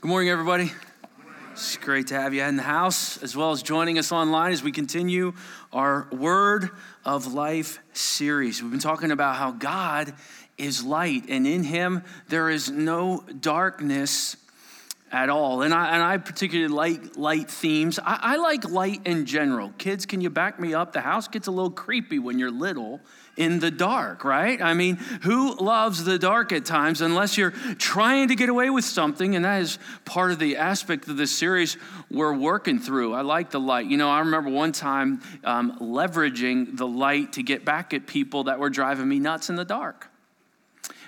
Good morning, everybody. It's great to have you in the house as well as joining us online as we continue our Word of Life series. We've been talking about how God is light, and in Him there is no darkness at all. And I, and I particularly like light themes. I, I like light in general. Kids, can you back me up? The house gets a little creepy when you're little in the dark, right? I mean, who loves the dark at times unless you're trying to get away with something? And that is part of the aspect of this series we're working through. I like the light. You know, I remember one time um, leveraging the light to get back at people that were driving me nuts in the dark.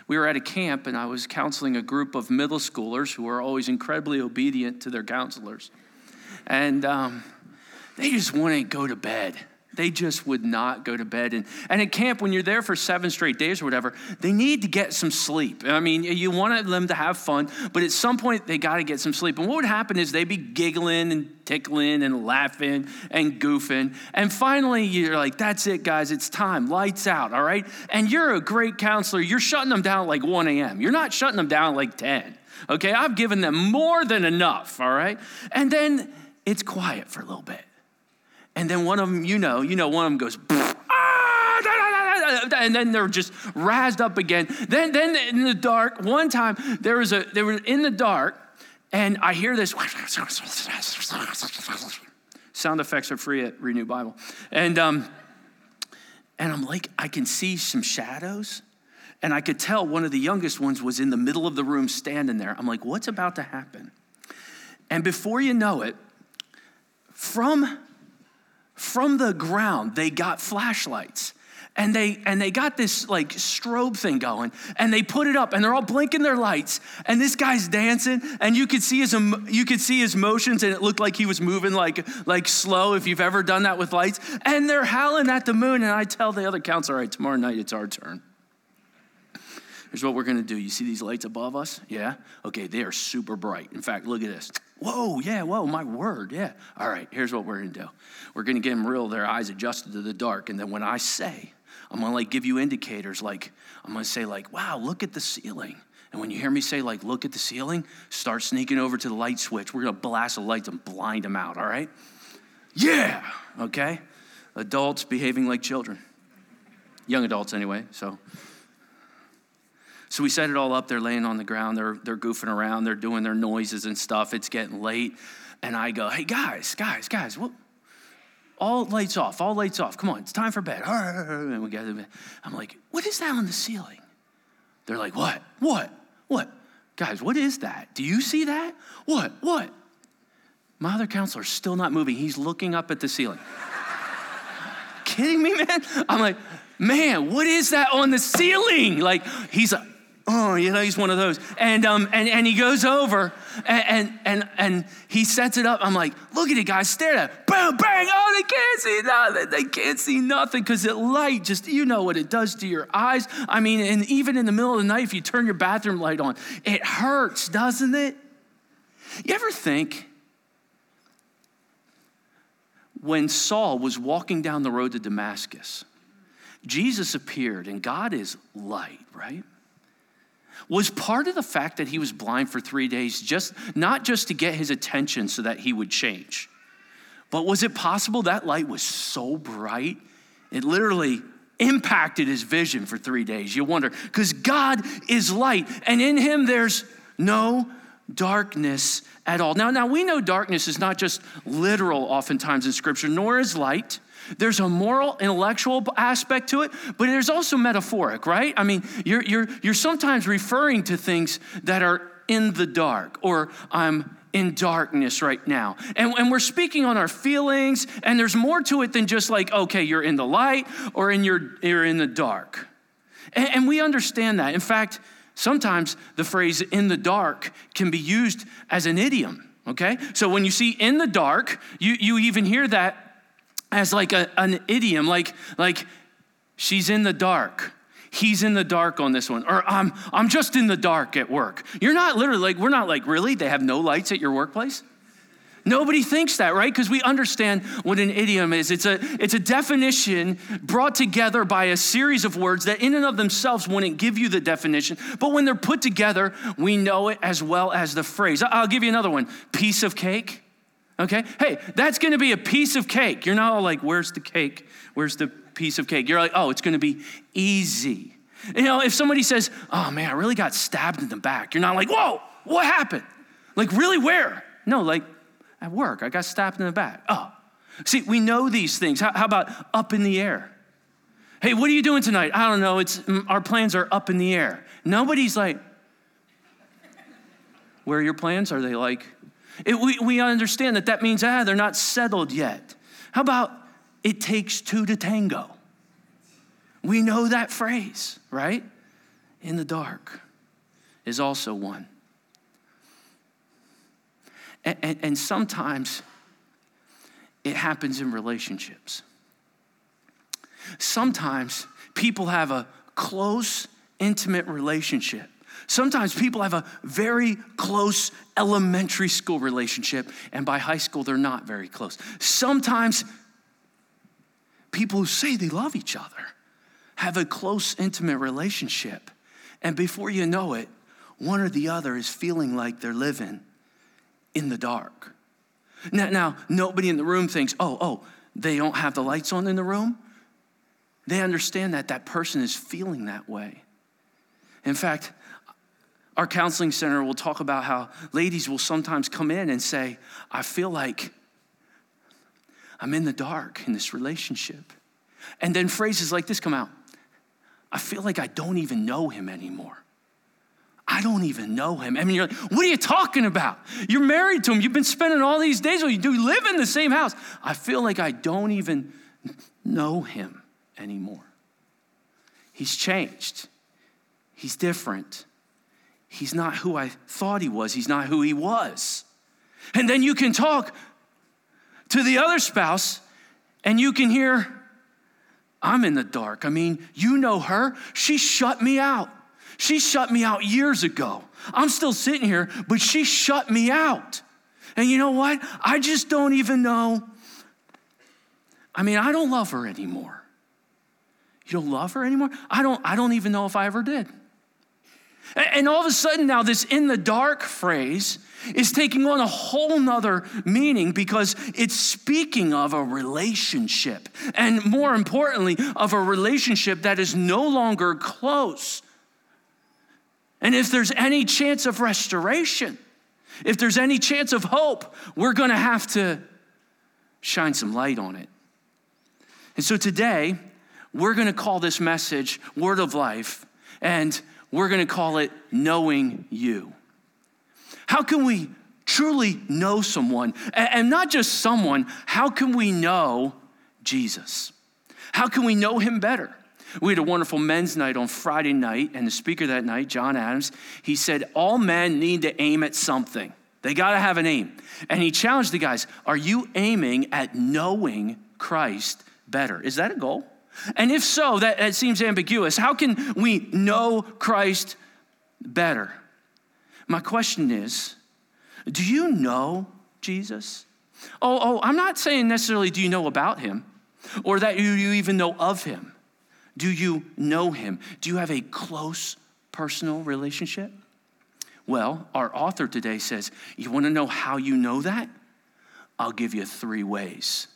We were at a camp and I was counseling a group of middle schoolers who are always incredibly obedient to their counselors. And um, they just wouldn't go to bed. They just would not go to bed. And, and at camp, when you're there for seven straight days or whatever, they need to get some sleep. I mean, you want them to have fun, but at some point, they got to get some sleep. And what would happen is they'd be giggling and tickling and laughing and goofing. And finally, you're like, that's it, guys, it's time. Lights out, all right? And you're a great counselor. You're shutting them down at like 1 a.m., you're not shutting them down at like 10. Okay, I've given them more than enough, all right? And then it's quiet for a little bit. And then one of them, you know, you know, one of them goes, ah, and then they're just razzed up again. Then, then in the dark, one time there was a, they were in the dark, and I hear this. Sound effects are free at Renew Bible, and um, and I'm like, I can see some shadows, and I could tell one of the youngest ones was in the middle of the room standing there. I'm like, what's about to happen? And before you know it, from from the ground, they got flashlights. And they and they got this like strobe thing going, and they put it up, and they're all blinking their lights. And this guy's dancing, and you could see his you could see his motions, and it looked like he was moving like like slow. If you've ever done that with lights, and they're howling at the moon. And I tell the other counselor, all right, tomorrow night it's our turn. Here's what we're gonna do. You see these lights above us? Yeah? Okay, they are super bright. In fact, look at this. Whoa, yeah, whoa, my word, yeah. All right, here's what we're gonna do. We're gonna get them real, their eyes adjusted to the dark, and then when I say, I'm gonna like give you indicators, like I'm gonna say, like, wow, look at the ceiling. And when you hear me say, like, look at the ceiling, start sneaking over to the light switch. We're gonna blast the lights and blind them out, all right? Yeah, okay? Adults behaving like children. Young adults, anyway, so so we set it all up. They're laying on the ground. They're, they're goofing around. They're doing their noises and stuff. It's getting late. And I go, hey, guys, guys, guys, what? All lights off, all lights off. Come on, it's time for bed. And we got to bed. I'm like, what is that on the ceiling? They're like, what? What? What? Guys, what is that? Do you see that? What? What? My other counselor's still not moving. He's looking up at the ceiling. Kidding me, man? I'm like, man, what is that on the ceiling? Like, he's like, oh, you know, he's one of those. And, um, and, and he goes over and, and, and, he sets it up. I'm like, look at it, guys, stare at it. Boom, bang. Oh, they can't see nothing. They can't see nothing because the light just, you know what it does to your eyes. I mean, and even in the middle of the night, if you turn your bathroom light on, it hurts, doesn't it? You ever think when Saul was walking down the road to Damascus, Jesus appeared and God is light, right? Was part of the fact that he was blind for three days just not just to get his attention so that he would change. But was it possible that light was so bright? It literally impacted his vision for three days. You wonder because god is light and in him there's no darkness at all now now we know darkness is not just literal oftentimes in scripture nor is light there's a moral, intellectual aspect to it, but there's also metaphoric, right? I mean, you're, you're, you're sometimes referring to things that are in the dark, or I'm in darkness right now. And, and we're speaking on our feelings, and there's more to it than just like, okay, you're in the light or in your, you're in the dark. And, and we understand that. In fact, sometimes the phrase in the dark can be used as an idiom, okay? So when you see in the dark, you, you even hear that as like a, an idiom, like, like she's in the dark. He's in the dark on this one. Or I'm, I'm just in the dark at work. You're not literally like, we're not like, really? They have no lights at your workplace? Nobody thinks that, right? Because we understand what an idiom is. It's a, it's a definition brought together by a series of words that, in and of themselves, wouldn't give you the definition. But when they're put together, we know it as well as the phrase. I'll give you another one piece of cake. Okay? Hey, that's gonna be a piece of cake. You're not all like, where's the cake? Where's the piece of cake? You're like, oh, it's gonna be easy. You know, if somebody says, oh man, I really got stabbed in the back, you're not like, whoa, what happened? Like, really, where? No, like, at work. I got stabbed in the back. Oh. See, we know these things. How, how about up in the air? Hey, what are you doing tonight? I don't know. It's our plans are up in the air. Nobody's like, where are your plans? Are they like? It, we, we understand that that means ah, they're not settled yet. How about it takes two to tango? We know that phrase, right? In the dark is also one. And, and, and sometimes it happens in relationships. Sometimes people have a close, intimate relationship. Sometimes people have a very close elementary school relationship, and by high school, they're not very close. Sometimes people who say they love each other have a close, intimate relationship, and before you know it, one or the other is feeling like they're living in the dark. Now, now, nobody in the room thinks, oh, oh, they don't have the lights on in the room. They understand that that person is feeling that way. In fact, our counseling center will talk about how ladies will sometimes come in and say, I feel like I'm in the dark in this relationship. And then phrases like this come out I feel like I don't even know him anymore. I don't even know him. I mean, you're like, what are you talking about? You're married to him. You've been spending all these days with him. You live in the same house. I feel like I don't even know him anymore. He's changed. He's different. He's not who I thought he was. He's not who he was. And then you can talk to the other spouse and you can hear, I'm in the dark. I mean, you know her. She shut me out. She shut me out years ago. I'm still sitting here, but she shut me out. And you know what? I just don't even know. I mean, I don't love her anymore. You don't love her anymore? I don't, I don't even know if I ever did. And all of a sudden, now, this in the dark phrase is taking on a whole nother meaning because it's speaking of a relationship. And more importantly, of a relationship that is no longer close, and if there's any chance of restoration, if there's any chance of hope, we're going to have to shine some light on it. And so today, we're going to call this message Word of Life, and we're going to call it Knowing You. How can we truly know someone? And not just someone, how can we know Jesus? How can we know him better? We had a wonderful men's night on Friday night, and the speaker that night, John Adams, he said, All men need to aim at something. They got to have an aim. And he challenged the guys Are you aiming at knowing Christ better? Is that a goal? And if so, that, that seems ambiguous. How can we know Christ better? My question is Do you know Jesus? Oh, oh, I'm not saying necessarily do you know about him or that you, you even know of him. Do you know him? Do you have a close personal relationship? Well, our author today says, You want to know how you know that? I'll give you three ways.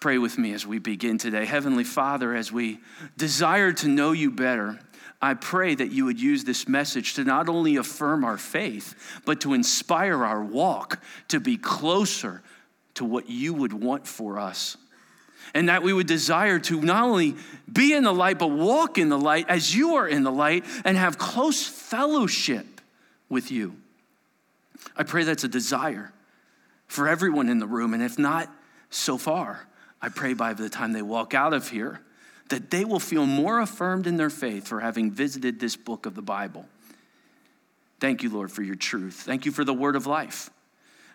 Pray with me as we begin today. Heavenly Father, as we desire to know you better, I pray that you would use this message to not only affirm our faith, but to inspire our walk to be closer to what you would want for us and that we would desire to not only be in the light, but walk in the light as you are in the light and have close fellowship with you. I pray that's a desire for everyone in the room. And if not so far, I pray by the time they walk out of here, that they will feel more affirmed in their faith for having visited this book of the Bible. Thank you, Lord, for your truth. Thank you for the word of life.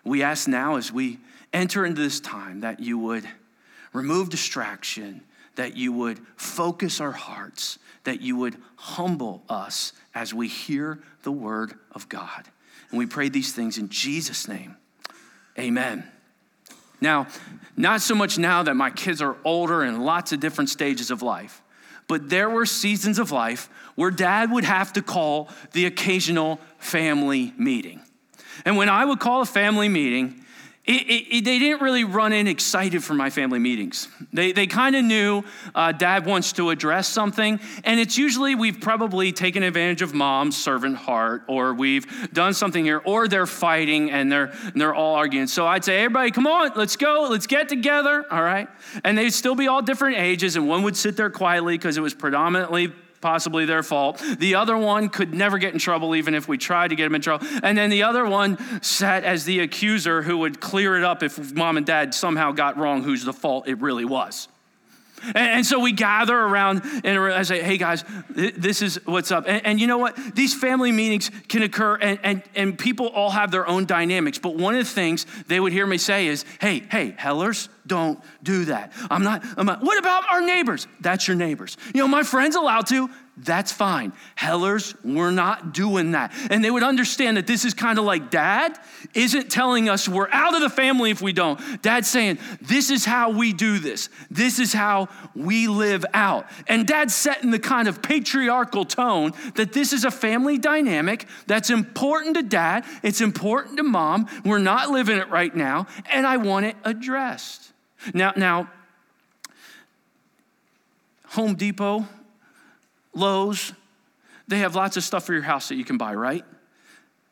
We ask now as we enter into this time that you would remove distraction, that you would focus our hearts, that you would humble us as we hear the word of God. And we pray these things in Jesus' name. Amen. Now, not so much now that my kids are older and lots of different stages of life, but there were seasons of life where dad would have to call the occasional family meeting. And when I would call a family meeting, it, it, they didn't really run in excited for my family meetings. They, they kind of knew uh, dad wants to address something, and it's usually we've probably taken advantage of mom's servant heart, or we've done something here, or they're fighting and they're, and they're all arguing. So I'd say, everybody, come on, let's go, let's get together, all right? And they'd still be all different ages, and one would sit there quietly because it was predominantly possibly their fault. The other one could never get in trouble, even if we tried to get him in trouble. And then the other one sat as the accuser who would clear it up if mom and dad somehow got wrong whose the fault it really was. And, and, so we gather around and I say, hey guys, this is what's up. And, and, you know what? These family meetings can occur and, and, and people all have their own dynamics. But one of the things they would hear me say is, hey, hey, Hellers, don't do that. I'm not, I'm not, what about our neighbors? That's your neighbors. You know, my friend's allowed to. That's fine. Hellers, we're not doing that. And they would understand that this is kind of like dad isn't telling us we're out of the family if we don't. Dad's saying, this is how we do this. This is how we live out. And dad's setting the kind of patriarchal tone that this is a family dynamic that's important to dad, it's important to mom. We're not living it right now, and I want it addressed. Now, now, Home Depot Lowe's, they have lots of stuff for your house that you can buy, right?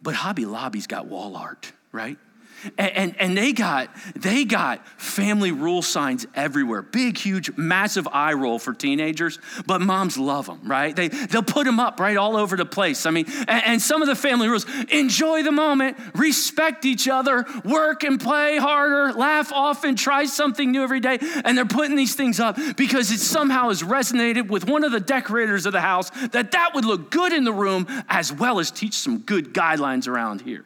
But Hobby Lobby's got wall art, right? And, and, and, they got they got family rule signs everywhere. Big huge massive eye roll for teenagers but moms love them right? They, they'll put them up right all over the place. I mean and, and some of the family rules enjoy the moment respect each other work and play harder laugh often try something new every day and they're putting these things up because it somehow has resonated with one of the decorators of the house that that would look good in the room as well as teach some good guidelines around here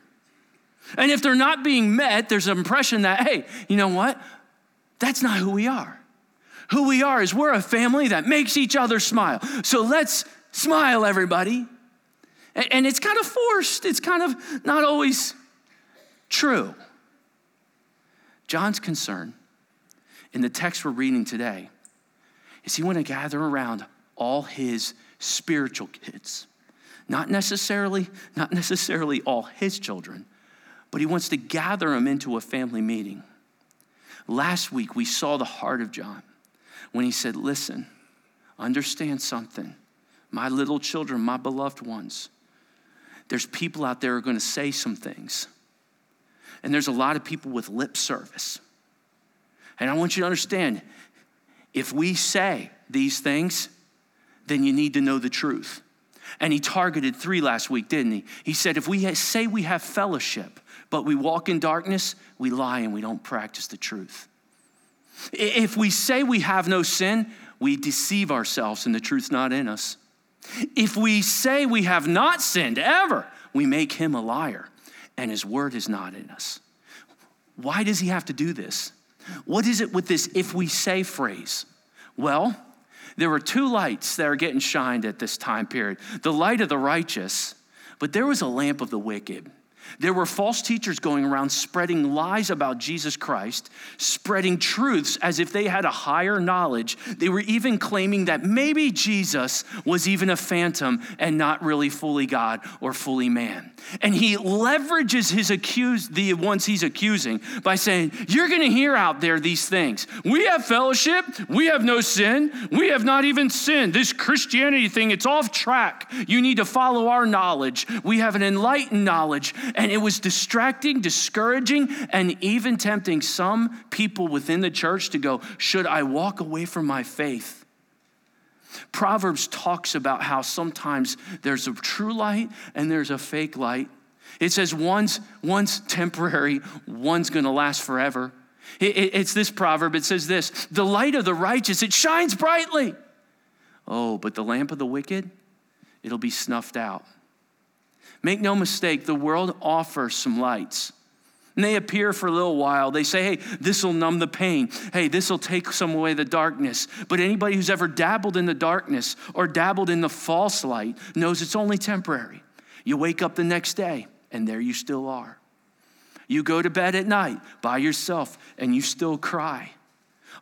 and if they're not being met, there's an impression that, hey, you know what? That's not who we are. Who we are is we're a family that makes each other smile. So let's smile, everybody. And it's kind of forced, it's kind of not always true. John's concern in the text we're reading today is he want to gather around all his spiritual kids. Not necessarily, not necessarily all his children, but he wants to gather them into a family meeting. Last week, we saw the heart of John when he said, Listen, understand something. My little children, my beloved ones, there's people out there who are going to say some things. And there's a lot of people with lip service. And I want you to understand if we say these things, then you need to know the truth. And he targeted three last week, didn't he? He said, if we say we have fellowship, but we walk in darkness, we lie and we don't practice the truth. If we say we have no sin, we deceive ourselves and the truth's not in us. If we say we have not sinned ever, we make him a liar and his word is not in us. Why does he have to do this? What is it with this if we say phrase? Well, there were two lights that are getting shined at this time period the light of the righteous, but there was a lamp of the wicked. There were false teachers going around spreading lies about Jesus Christ, spreading truths as if they had a higher knowledge. They were even claiming that maybe Jesus was even a phantom and not really fully God or fully man. And he leverages his accused, the ones he's accusing, by saying, You're gonna hear out there these things. We have fellowship, we have no sin, we have not even sinned. This Christianity thing, it's off track. You need to follow our knowledge. We have an enlightened knowledge and it was distracting, discouraging, and even tempting some people within the church to go, Should I walk away from my faith? Proverbs talks about how sometimes there's a true light and there's a fake light. It says one's, one's temporary, one's gonna last forever. It, it, it's this proverb, it says this the light of the righteous, it shines brightly. Oh, but the lamp of the wicked, it'll be snuffed out. Make no mistake, the world offers some lights. And they appear for a little while. They say, hey, this will numb the pain. Hey, this will take some away the darkness. But anybody who's ever dabbled in the darkness or dabbled in the false light knows it's only temporary. You wake up the next day, and there you still are. You go to bed at night by yourself and you still cry.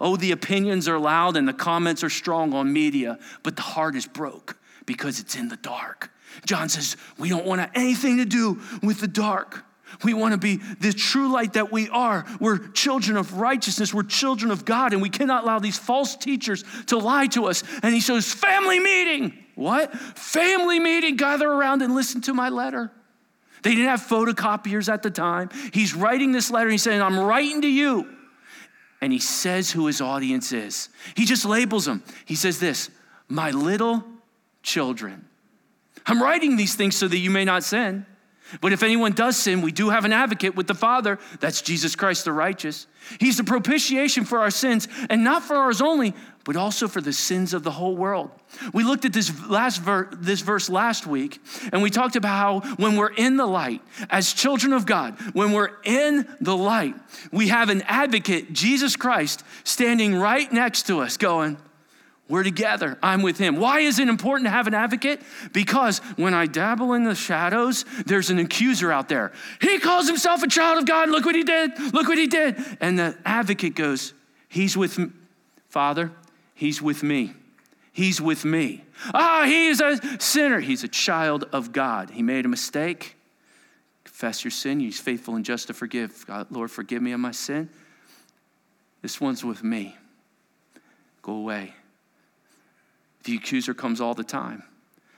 Oh, the opinions are loud and the comments are strong on media, but the heart is broke because it's in the dark. John says, We don't want anything to do with the dark. We want to be the true light that we are. We're children of righteousness. We're children of God, and we cannot allow these false teachers to lie to us. And he says, Family meeting. What? Family meeting. Gather around and listen to my letter. They didn't have photocopiers at the time. He's writing this letter. He's saying, I'm writing to you. And he says who his audience is. He just labels them. He says this My little children. I'm writing these things so that you may not sin. But if anyone does sin, we do have an advocate with the Father. That's Jesus Christ the righteous. He's the propitiation for our sins, and not for ours only, but also for the sins of the whole world. We looked at this last ver- this verse last week, and we talked about how when we're in the light, as children of God, when we're in the light, we have an advocate, Jesus Christ, standing right next to us, going, we're together. I'm with him. Why is it important to have an advocate? Because when I dabble in the shadows, there's an accuser out there. He calls himself a child of God. Look what he did. Look what he did. And the advocate goes, He's with me. Father, he's with me. He's with me. Ah, he's a sinner. He's a child of God. He made a mistake. Confess your sin. He's faithful and just to forgive. God, Lord, forgive me of my sin. This one's with me. Go away. The accuser comes all the time,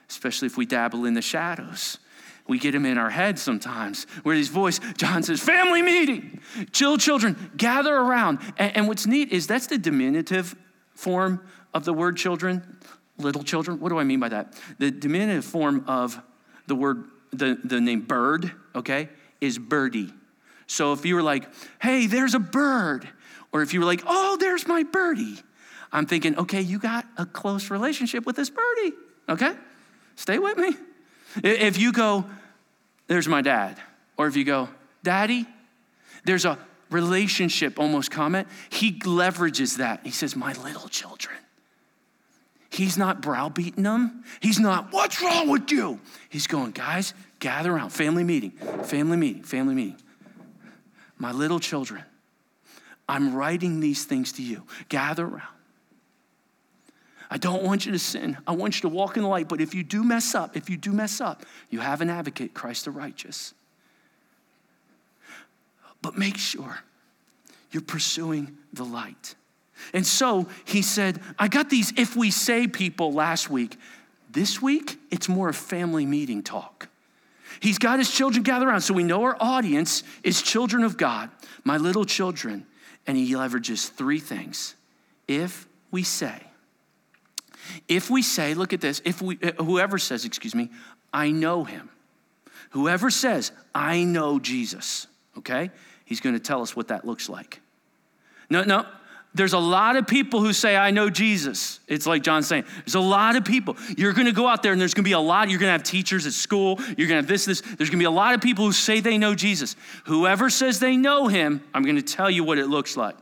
especially if we dabble in the shadows. We get him in our head sometimes, where his voice, John says, family meeting, chill children, gather around. And, and what's neat is that's the diminutive form of the word children, little children. What do I mean by that? The diminutive form of the word, the, the name bird, okay, is birdie. So if you were like, hey, there's a bird, or if you were like, oh, there's my birdie, I'm thinking, okay, you got a close relationship with this birdie, okay? Stay with me. If you go, there's my dad, or if you go, daddy, there's a relationship almost comment. He leverages that. He says, my little children. He's not browbeating them. He's not, what's wrong with you? He's going, guys, gather around. Family meeting, family meeting, family meeting. My little children, I'm writing these things to you. Gather around. I don't want you to sin. I want you to walk in the light. But if you do mess up, if you do mess up, you have an advocate, Christ the righteous. But make sure you're pursuing the light. And so he said, I got these if we say people last week. This week, it's more a family meeting talk. He's got his children gather around. So we know our audience is children of God, my little children. And he leverages three things. If we say, if we say, look at this, if we, uh, whoever says, excuse me, I know him, whoever says, I know Jesus, okay, he's going to tell us what that looks like. No, no, there's a lot of people who say, I know Jesus. It's like John's saying, there's a lot of people. You're gonna go out there and there's gonna be a lot, you're gonna have teachers at school, you're gonna have this, this. There's gonna be a lot of people who say they know Jesus. Whoever says they know him, I'm gonna tell you what it looks like.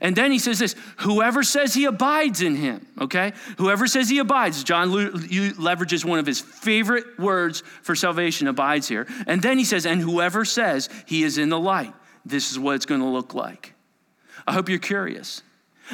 And then he says this whoever says he abides in him, okay? Whoever says he abides, John leverages one of his favorite words for salvation, abides here. And then he says, and whoever says he is in the light, this is what it's gonna look like. I hope you're curious.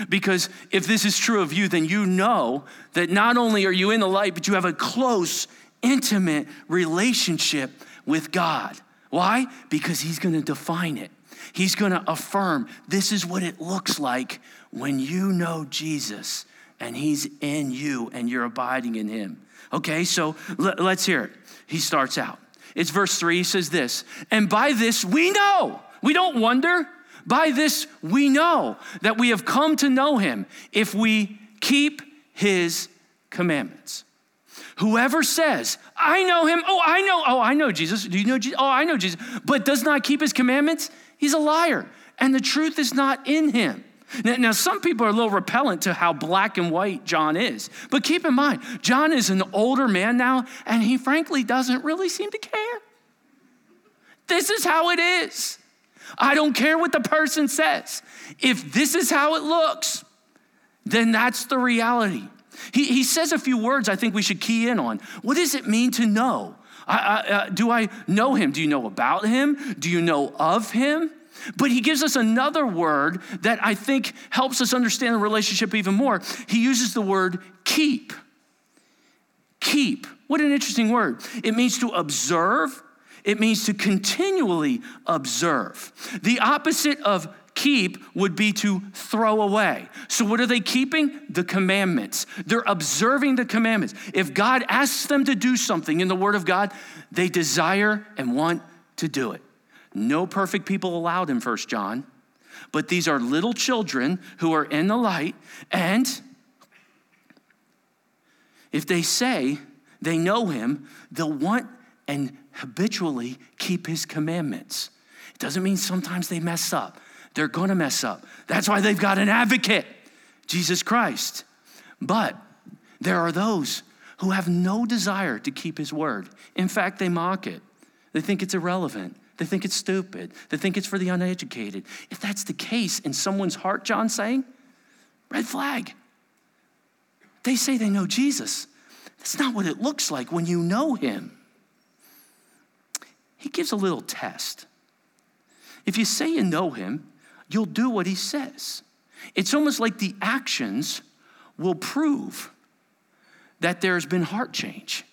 Because if this is true of you, then you know that not only are you in the light, but you have a close, intimate relationship with God. Why? Because he's gonna define it. He's going to affirm this is what it looks like when you know Jesus and he's in you and you're abiding in him. Okay, so let, us hear it. He starts out. It's verse three. He says this, and by this we know. We don't wonder. By this we know that we have come to know him if we keep his commandments. Whoever says, I know him, oh, I know, oh, I know Jesus. Do you know Jesus? Oh, I know Jesus, but does not keep his commandments, He's a liar, and the truth is not in him. Now, now, some people are a little repellent to how black and white John is. But keep in mind, John is an older man now, and he frankly doesn't really seem to care. This is how it is. I don't care what the person says. If this is how it looks, then that's the reality. He, he says a few words I think we should key in on. What does it mean to know? I, I, uh, do I know him? Do you know about him? Do you know of him? But he gives us another word that I think helps us understand the relationship even more. He uses the word keep. Keep. What an interesting word. It means to observe, it means to continually observe. The opposite of keep would be to throw away. So, what are they keeping? The commandments. They're observing the commandments. If God asks them to do something in the Word of God, they desire and want to do it. No perfect people allowed in First John, but these are little children who are in the light, and if they say they know him, they'll want and habitually keep his commandments. It doesn't mean sometimes they mess up. They're going to mess up. That's why they've got an advocate, Jesus Christ. But there are those who have no desire to keep his word. In fact, they mock it, they think it's irrelevant. They think it's stupid. They think it's for the uneducated. If that's the case in someone's heart, John's saying, red flag. They say they know Jesus. That's not what it looks like when you know him. He gives a little test. If you say you know him, you'll do what he says. It's almost like the actions will prove that there's been heart change.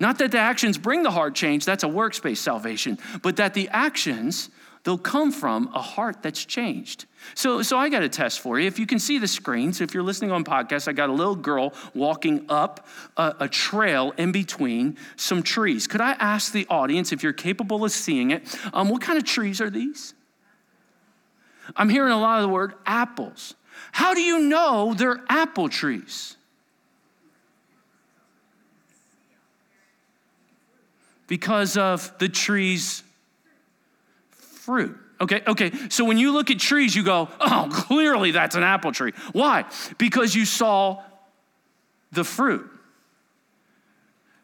Not that the actions bring the heart change, that's a works-based salvation, but that the actions, they'll come from a heart that's changed. So, so I got a test for you. If you can see the screens, if you're listening on podcast, I got a little girl walking up a, a trail in between some trees. Could I ask the audience, if you're capable of seeing it, um, what kind of trees are these? I'm hearing a lot of the word apples. How do you know they're apple trees? Because of the tree's fruit. Okay, okay. So when you look at trees, you go, oh, clearly that's an apple tree. Why? Because you saw the fruit.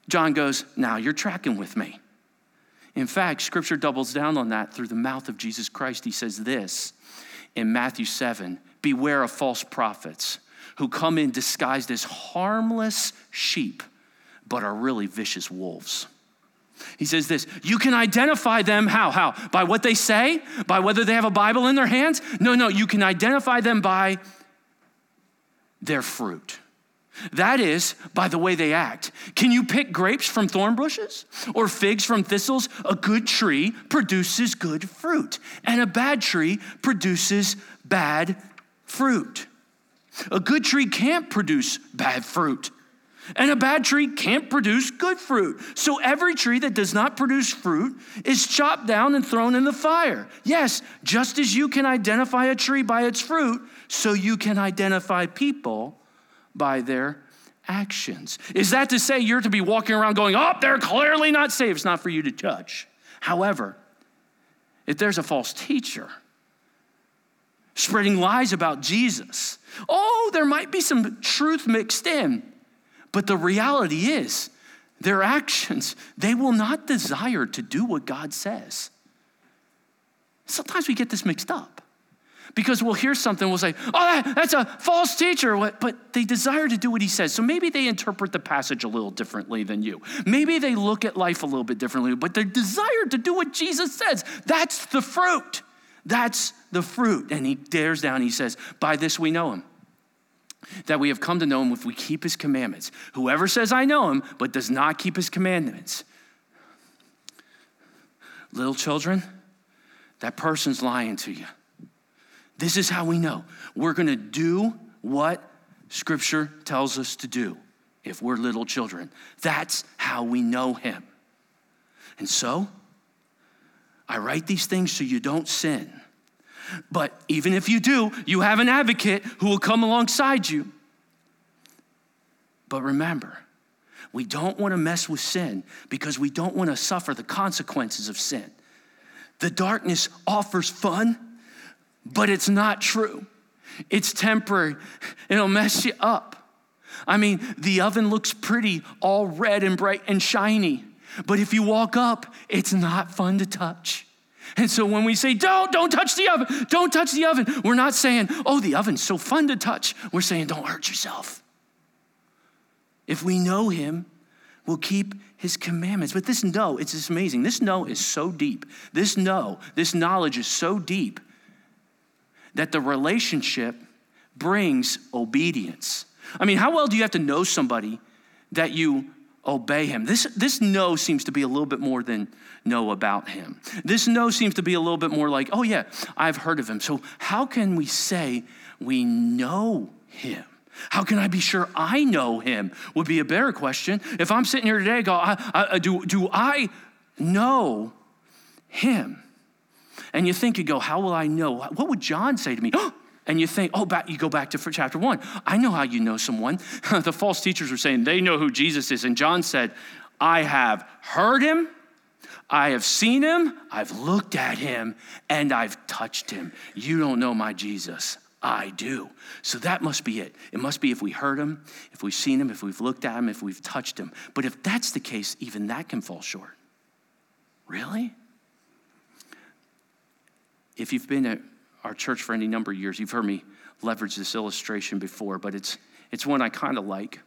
John goes, now you're tracking with me. In fact, scripture doubles down on that through the mouth of Jesus Christ. He says this in Matthew 7 Beware of false prophets who come in disguised as harmless sheep, but are really vicious wolves. He says this you can identify them how? How? By what they say? By whether they have a Bible in their hands? No, no, you can identify them by their fruit. That is, by the way they act. Can you pick grapes from thorn bushes or figs from thistles? A good tree produces good fruit, and a bad tree produces bad fruit. A good tree can't produce bad fruit, and a bad tree can't produce good fruit. So every tree that does not produce fruit is chopped down and thrown in the fire. Yes, just as you can identify a tree by its fruit, so you can identify people by their actions. Is that to say you're to be walking around going, oh, they're clearly not saved? It's not for you to judge. However, if there's a false teacher spreading lies about Jesus, oh, there might be some truth mixed in. But the reality is, their actions, they will not desire to do what God says. Sometimes we get this mixed up because we'll hear something, we'll say, oh, that's a false teacher. But they desire to do what he says. So maybe they interpret the passage a little differently than you. Maybe they look at life a little bit differently, but they desire to do what Jesus says. That's the fruit. That's the fruit. And he dares down, he says, By this we know him. That we have come to know him if we keep his commandments. Whoever says, I know him, but does not keep his commandments. Little children, that person's lying to you. This is how we know. We're going to do what Scripture tells us to do if we're little children. That's how we know Him. And so, I write these things so you don't sin. But even if you do, you have an advocate who will come alongside you. But remember, we don't want to mess with sin because we don't want to suffer the consequences of sin. The darkness offers fun but it's not true. It's temporary, it'll mess you up. I mean, the oven looks pretty, all red and bright and shiny, but if you walk up, it's not fun to touch. And so when we say, don't, don't touch the oven, don't touch the oven, we're not saying, oh, the oven's so fun to touch. We're saying, don't hurt yourself. If we know him, we'll keep his commandments. But this no, it's amazing. This no is so deep. This no, this knowledge is so deep that the relationship brings obedience. I mean, how well do you have to know somebody that you obey him? This, this know seems to be a little bit more than know about him. This know seems to be a little bit more like, oh, yeah, I've heard of him. So, how can we say we know him? How can I be sure I know him? Would be a better question. If I'm sitting here today, go, I, I, do, do I know him? And you think, you go, how will I know? What would John say to me? And you think, oh, back, you go back to chapter one. I know how you know someone. the false teachers were saying they know who Jesus is. And John said, I have heard him, I have seen him, I've looked at him, and I've touched him. You don't know my Jesus. I do. So that must be it. It must be if we heard him, if we've seen him, if we've looked at him, if we've touched him. But if that's the case, even that can fall short. Really? If you've been at our church for any number of years, you've heard me leverage this illustration before, but it's, it's one I kind of like.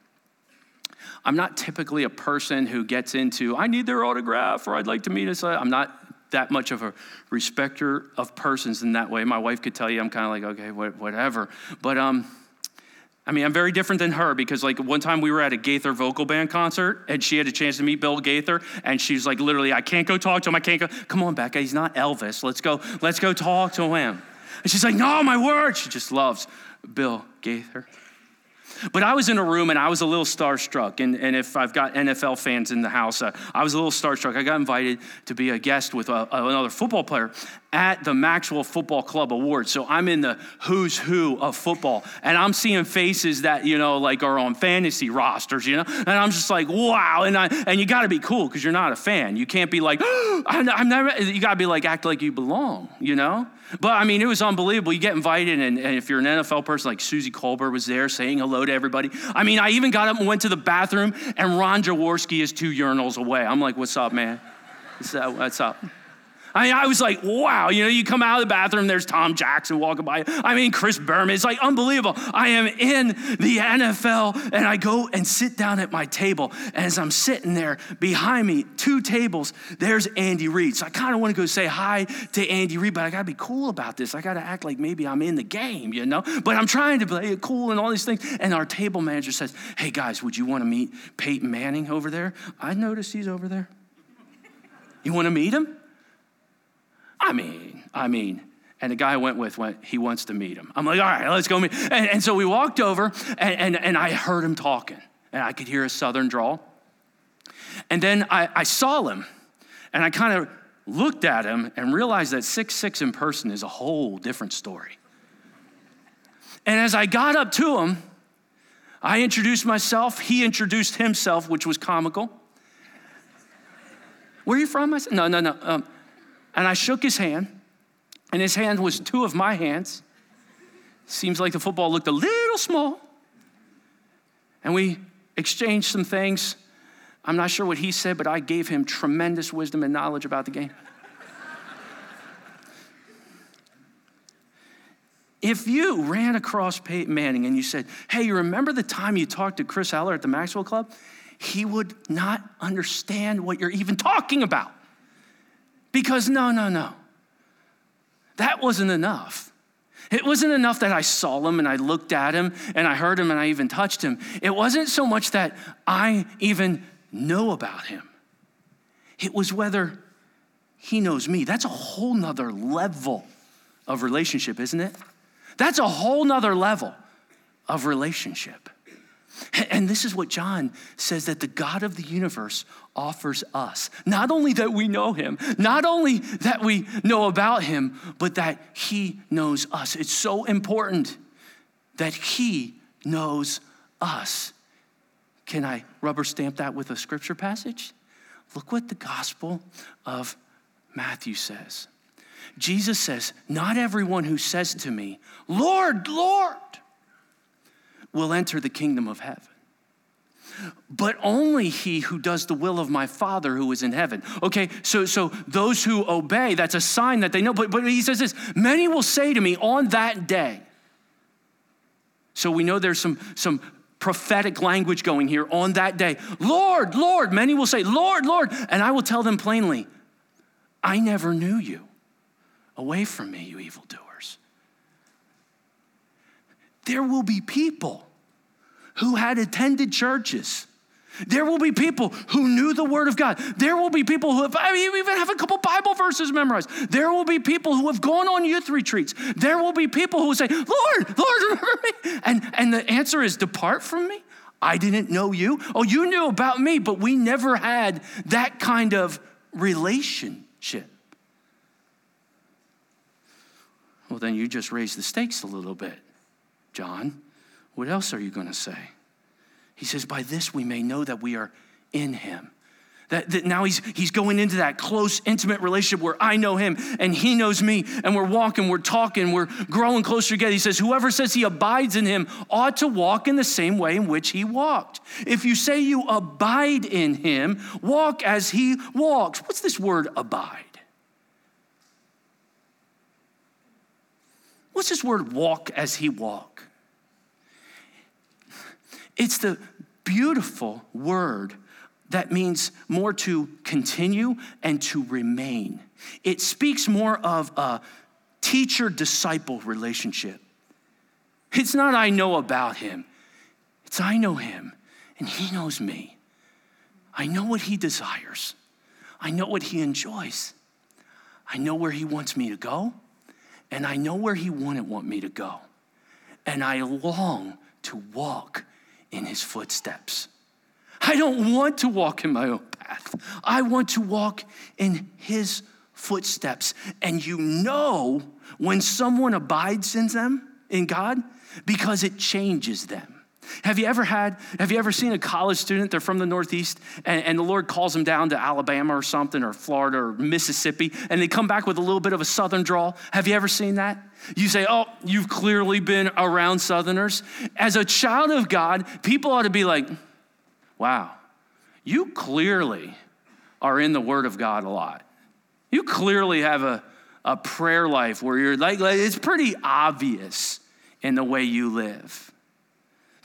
I'm not typically a person who gets into, I need their autograph or I'd like to meet us. I'm not that much of a respecter of persons in that way. My wife could tell you I'm kind of like, okay, whatever. But um, I mean, I'm very different than her because, like, one time we were at a Gaither vocal band concert and she had a chance to meet Bill Gaither, and she's like, literally, I can't go talk to him. I can't go. Come on, Becca, he's not Elvis. Let's go. Let's go talk to him. And she's like, no, my word. She just loves Bill Gaither. But I was in a room and I was a little starstruck. And, and if I've got NFL fans in the house, uh, I was a little starstruck. I got invited to be a guest with a, uh, another football player at the Maxwell Football Club Awards. So I'm in the who's who of football. And I'm seeing faces that, you know, like are on fantasy rosters, you know? And I'm just like, wow. And, I, and you got to be cool because you're not a fan. You can't be like, oh, I'm, never, you got to be like, act like you belong, you know? But I mean, it was unbelievable. You get invited, and, and, if you're an NFL person, like Suzy Kolber was there saying hello to everybody. I mean, I even got up and went to the bathroom, and Ron Jaworski is two urinals away. I'm like, what's up, man? What's up? I mean, I was like, wow, you know, you come out of the bathroom, there's Tom Jackson walking by. I mean, Chris Berman. It's like unbelievable. I am in the NFL and I go and sit down at my table. And as I'm sitting there behind me, two tables, there's Andy Reid. So I kind of want to go say hi to Andy Reid, but I got to be cool about this. I got to act like maybe I'm in the game, you know? But I'm trying to play it cool and all these things. And our table manager says, hey guys, would you want to meet Peyton Manning over there? I noticed he's over there. You want to meet him? I mean, I mean, and the guy I went with went, he wants to meet him. I'm like, all right, let's go meet. And, and so we walked over, and, and, and, I heard him talking, and I could hear a southern drawl. And then I, I saw him, and I kind of looked at him and realized that six six in person is a whole different story. And as I got up to him, I introduced myself. He introduced himself, which was comical. Where are you from? I said, no, no, no. Um, and I shook his hand, and his hand was two of my hands. Seems like the football looked a little small. And we exchanged some things. I'm not sure what he said, but I gave him tremendous wisdom and knowledge about the game. if you ran across Peyton Manning and you said, Hey, you remember the time you talked to Chris Heller at the Maxwell Club? He would not understand what you're even talking about. Because no, no, no. That wasn't enough. It wasn't enough that I saw him and I looked at him and I heard him and I even touched him. It wasn't so much that I even know about him. It was whether he knows me. That's a whole nother level of relationship, isn't it? That's a whole nother level of relationship. And this is what John says that the God of the universe offers us. Not only that we know him, not only that we know about him, but that he knows us. It's so important that he knows us. Can I rubber stamp that with a scripture passage? Look what the Gospel of Matthew says. Jesus says, Not everyone who says to me, Lord, Lord, will enter the kingdom of heaven. But only he who does the will of my Father who is in heaven. Okay, so, so those who obey, that's a sign that they know. But, but he says this many will say to me on that day. So we know there's some, some prophetic language going here on that day. Lord, Lord, many will say, Lord, Lord. And I will tell them plainly, I never knew you. Away from me, you evildoers. There will be people who had attended churches there will be people who knew the Word of God. There will be people who have, I mean, even have a couple Bible verses memorized. There will be people who have gone on youth retreats. There will be people who say, Lord, Lord, remember me? And, and the answer is, Depart from me. I didn't know you. Oh, you knew about me, but we never had that kind of relationship. Well, then you just raise the stakes a little bit, John. What else are you going to say? He says, By this we may know that we are in him. That, that, now he's, he's going into that close, intimate relationship where I know him and he knows me, and we're walking, we're talking, we're growing closer together. He says, Whoever says he abides in him ought to walk in the same way in which he walked. If you say you abide in him, walk as he walks. What's this word abide? What's this word walk as he walk? It's the beautiful word that means more to continue and to remain. It speaks more of a teacher disciple relationship. It's not I know about him, it's I know him and he knows me. I know what he desires, I know what he enjoys, I know where he wants me to go, and I know where he wouldn't want me to go. And I long to walk in his footsteps. I don't want to walk in my own path. I want to walk in his footsteps. And you know when someone abides in them, in God, because it changes them. Have you ever had, have you ever seen a college student, they're from the Northeast, and, and, the Lord calls them down to Alabama or something, or Florida or Mississippi, and they come back with a little bit of a Southern drawl? Have you ever seen that? You say, oh, you've clearly been around Southerners. As a child of God, people ought to be like, wow, you clearly are in the Word of God a lot. You clearly have a, a prayer life where you're like, it's pretty obvious in the way you live.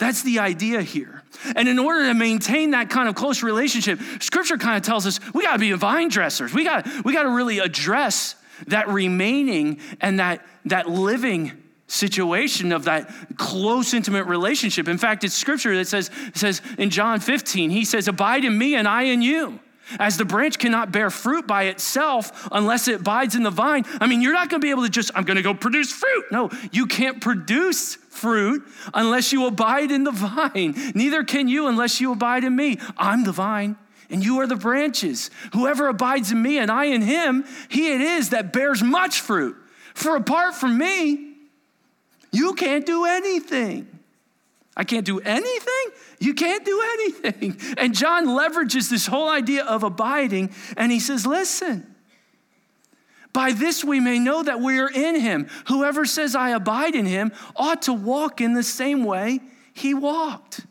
That's the idea here. And in order to maintain that kind of close relationship, scripture kind of tells us we got to be vine dressers. We got we got to really address that remaining and that that living situation of that close intimate relationship. In fact, it's scripture that says says in John 15, he says abide in me and I in you. As the branch cannot bear fruit by itself unless it abides in the vine. I mean, you're not going to be able to just, I'm going to go produce fruit. No, you can't produce fruit unless you abide in the vine. Neither can you unless you abide in me. I'm the vine and you are the branches. Whoever abides in me and I in him, he it is that bears much fruit. For apart from me, you can't do anything. I can't do anything? You can't do anything. And John leverages this whole idea of abiding and he says, Listen, by this we may know that we are in him. Whoever says, I abide in him, ought to walk in the same way he walked.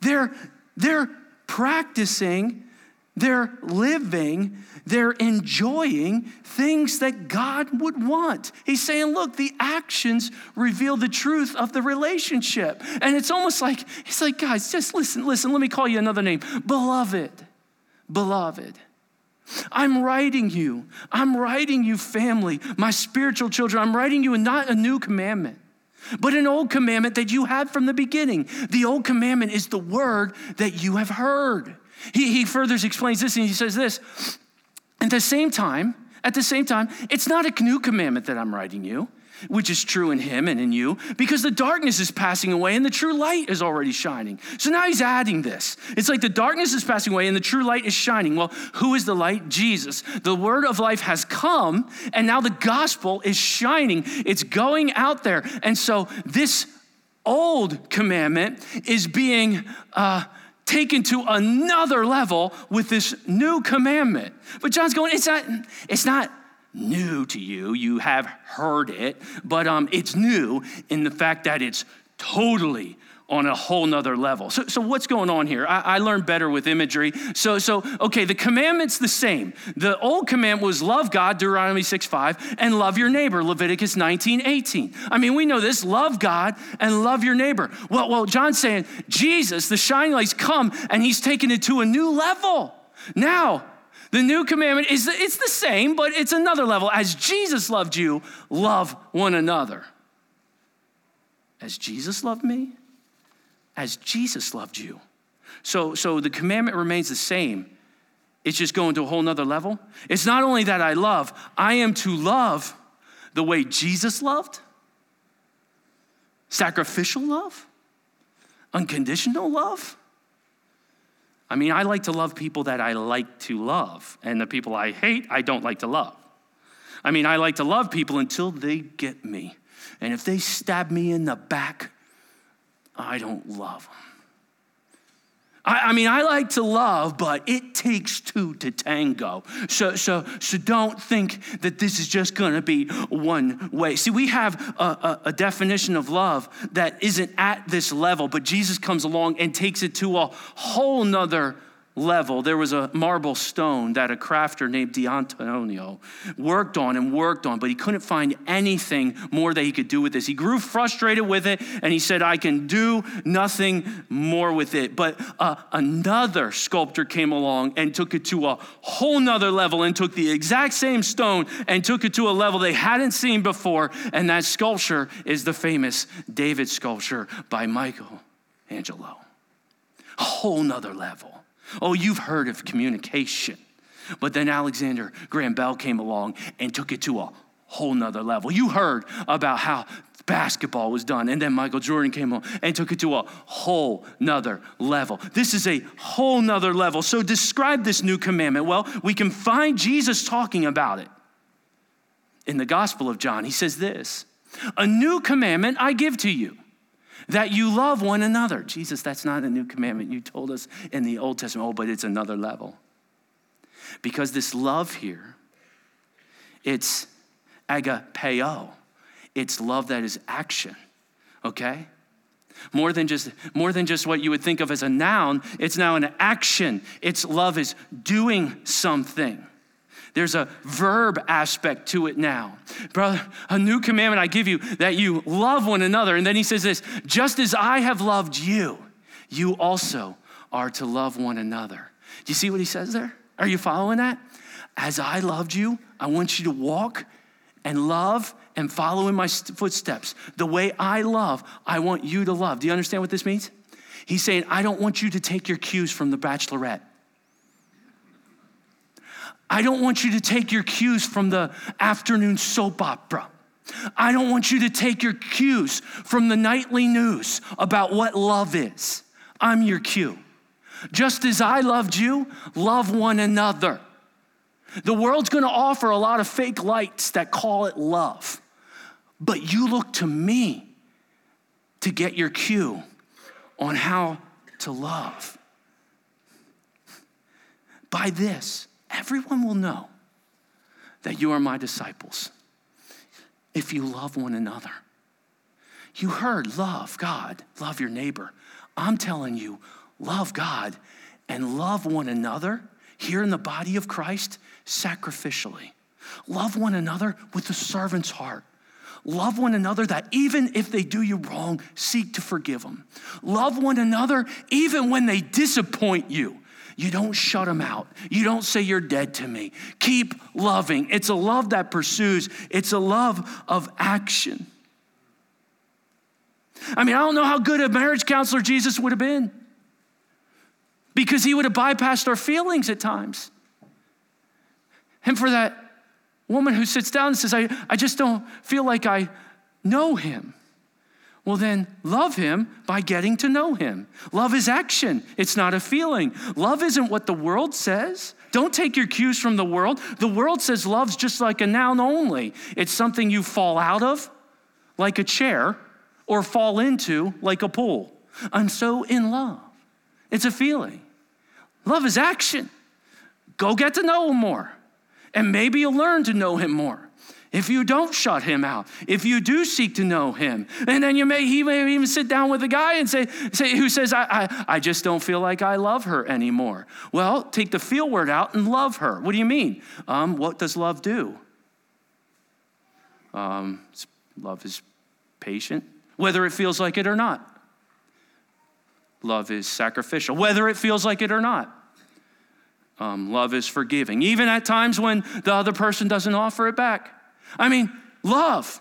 They're, they're practicing, they're living, they're enjoying things that God would want. He's saying, look, the actions reveal the truth of the relationship. And it's almost like, it's like, guys, just listen, listen, let me call you another name. Beloved, beloved. I'm writing you. I'm writing you, family, my spiritual children. I'm writing you not a new commandment, but an old commandment that you had from the beginning. The old commandment is the word that you have heard. He, he further explains this and he says this At the same time, at the same time, it's not a new commandment that I'm writing you which is true in him and in you, because the darkness is passing away and the true light is already shining. So now he's adding this. It's like the darkness is passing away and the true light is shining. Well, who is the light? Jesus. The word of life has come, and now the gospel is shining. It's going out there. And so this old commandment is being uh, taken to another level with this new commandment. But John's going, it's not, it's not new to you. You have heard it, but um, it's new in the fact that it's totally on a whole nother level. So, so what's going on here? I, I learned better with imagery. So, so, okay, the commandment's the same. The old command was love God, Deuteronomy 6 5, and love your neighbor, Leviticus 19 18. I mean, we know this love God and love your neighbor. Well, well John's saying, Jesus, the shining light's come and he's taken it to a new level. Now, the new commandment is it's the same, but it's another level. As Jesus loved you, love one another. As Jesus loved me, as Jesus loved you. So, so the commandment remains the same. It's just going to a whole nother level. It's not only that I love, I am to love the way Jesus loved sacrificial love, unconditional love. I mean, I like to love people that I like to love, and the people I hate, I don't like to love. I mean, I like to love people until they get me. And if they stab me in the back, I don't love them. I, I, mean, I like to love, but it takes two to tango. So, so, so don't think that this is just going to be one way. See, we have a, a, a definition of love that isn't at this level, but Jesus comes along and takes it to a whole nother level, there was a marble stone that a crafter named D'Antonio worked on and worked on, but he couldn't find anything more that he could do with this. He grew frustrated with it and he said, I can do nothing more with it. But uh, another sculptor came along and took it to a whole nother level and took the exact same stone and took it to a level they hadn't seen before. And that sculpture is the famous David sculpture by Michelangelo. A whole nother level. Oh, you've heard of communication. But then Alexander Graham Bell came along and took it to a whole nother level. You heard about how basketball was done, and then Michael Jordan came along and took it to a whole nother level. This is a whole nother level. So describe this new commandment. Well, we can find Jesus talking about it in the Gospel of John. He says this A new commandment I give to you that you love one another. Jesus, that's not a new commandment. You told us in the Old Testament, oh, but it's another level. Because this love here, it's agapeo, it's love that is action, okay? More than just more than just what you would think of as a noun, it's now an action. It's love is doing something. There's a verb aspect to it now. Brother, a new commandment I give you that you love one another. And then he says this just as I have loved you, you also are to love one another. Do you see what he says there? Are you following that? As I loved you, I want you to walk and love and follow in my footsteps. The way I love, I want you to love. Do you understand what this means? He's saying, I don't want you to take your cues from the bachelorette. I don't want you to take your cues from the afternoon soap opera. I don't want you to take your cues from the nightly news about what love is. I'm your cue. Just as I loved you, love one another. The world's gonna offer a lot of fake lights that call it love, but you look to me to get your cue on how to love. By this, everyone will know that you are my disciples if you love one another. You heard love God, love your neighbor. I'm telling you, love God and love one another here in the body of Christ sacrificially. Love one another with a servant's heart. Love one another that even if they do you wrong, seek to forgive them. Love one another even when they disappoint you. You don't shut them out. You don't say you're dead to me. Keep loving. It's a love that pursues, it's a love of action. I mean, I don't know how good a marriage counselor Jesus would have been because he would have bypassed our feelings at times. And for that woman who sits down and says, I, I just don't feel like I know him. Well, then love him by getting to know him. Love is action, it's not a feeling. Love isn't what the world says. Don't take your cues from the world. The world says love's just like a noun only, it's something you fall out of, like a chair, or fall into, like a pool. I'm so in love. It's a feeling. Love is action. Go get to know him more, and maybe you'll learn to know him more. If you don't shut him out, if you do seek to know him. And then you may, he may even sit down with a guy and say, say who says, I, I, I just don't feel like I love her anymore. Well, take the feel word out and love her. What do you mean? Um, what does love do? Um, love is patient, whether it feels like it or not. Love is sacrificial, whether it feels like it or not. Um, love is forgiving, even at times when the other person doesn't offer it back. I mean, love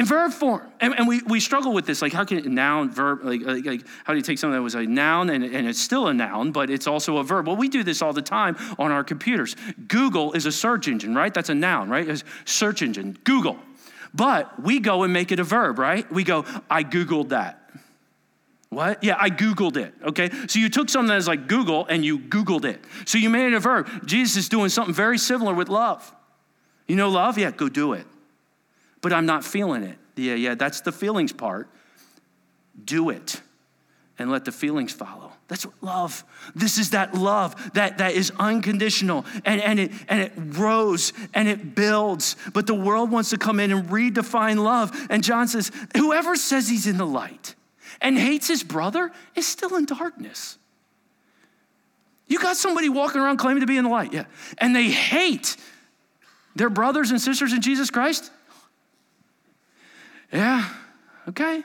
in verb form. And, and, we, we struggle with this. Like, how can a noun, verb, like, like, like, how do you take something that was a noun and, and it's still a noun, but it's also a verb? Well, we do this all the time on our computers. Google is a search engine, right? That's a noun, right? It's search engine, Google. But we go and make it a verb, right? We go, I Googled that. What? Yeah, I Googled it. Okay. So you took something that's like Google and you Googled it. So you made it a verb. Jesus is doing something very similar with love. You know love? Yeah, go do it. But I'm not feeling it. Yeah, yeah, that's the feelings part. Do it and let the feelings follow. That's what love. This is that love that, that is unconditional and, and, it, and it grows and it builds. But the world wants to come in and redefine love. And John says, whoever says he's in the light and hates his brother is still in darkness. You got somebody walking around claiming to be in the light, yeah, and they hate their brothers and sisters in Jesus Christ? Yeah, okay.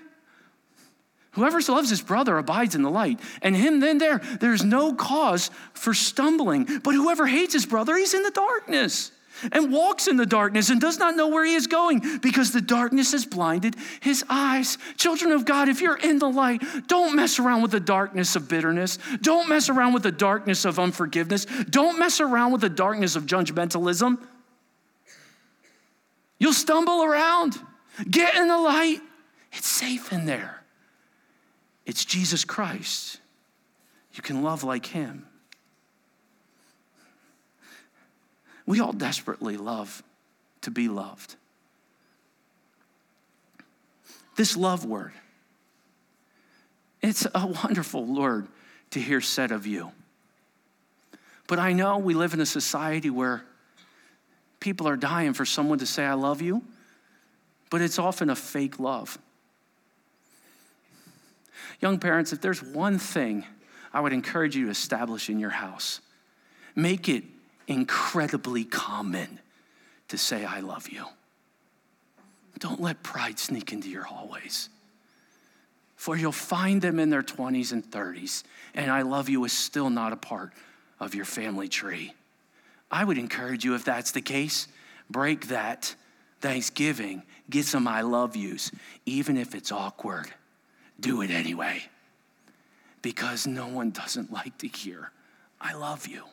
Whoever loves his brother abides in the light, and him then there, there's no cause for stumbling. But whoever hates his brother, he's in the darkness and walks in the darkness and does not know where he is going because the darkness has blinded his eyes. Children of God, if you're in the light, don't mess around with the darkness of bitterness. Don't mess around with the darkness of unforgiveness. Don't mess around with the darkness of judgmentalism. You'll stumble around. Get in the light. It's safe in there. It's Jesus Christ. You can love like him. We all desperately love to be loved. This love word, it's a wonderful word to hear said of you. But I know we live in a society where people are dying for someone to say, I love you, but it's often a fake love. Young parents, if there's one thing I would encourage you to establish in your house, make it incredibly common to say, I love you. Don't let pride sneak into your hallways. For you'll find them in their 20s and 30s, and I love you is still not a part of your family tree. I would encourage you, if that's the case, break that Thanksgiving, get some I love yous, even if it's awkward. Do it anyway. Because no one doesn't like to hear, I love you.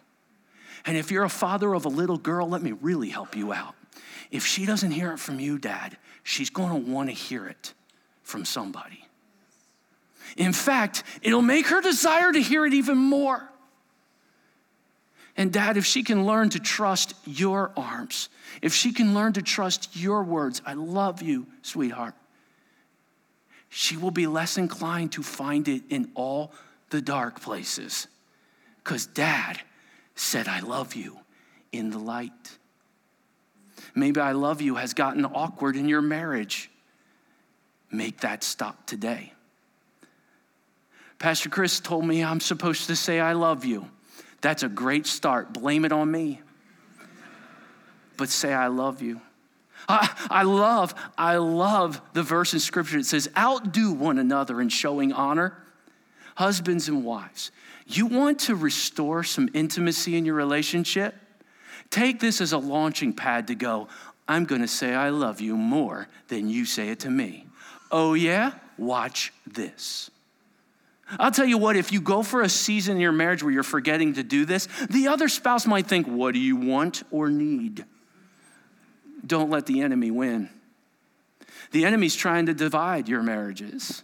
And if you're a father of a little girl, let me really help you out. If she doesn't hear it from you, dad, she's want to hear it from somebody. In fact, it'll make her desire to hear it even more. And dad, if she can learn to trust your arms, if she can learn to trust your words, I love you, sweetheart, she will be less inclined to find it in all the dark places. Because dad said, I love you in the light. Maybe I love you has gotten awkward in your marriage. Make that stop today. Pastor Chris told me I'm supposed to say, I love you. That's a great start. Blame it on me. But say, I love you. I, I, love, I love the verse in scripture that says, outdo one another in showing honor. Husbands and wives, you want to restore some intimacy in your relationship? Take this as a launching pad to go, I'm to say I love you more than you say it to me. Oh, yeah? Watch this. I'll tell you what, if you go for a season in your marriage where you're forgetting to do this, the other spouse might think, What do you want or need? Don't let the enemy win. The enemy's trying to divide your marriages.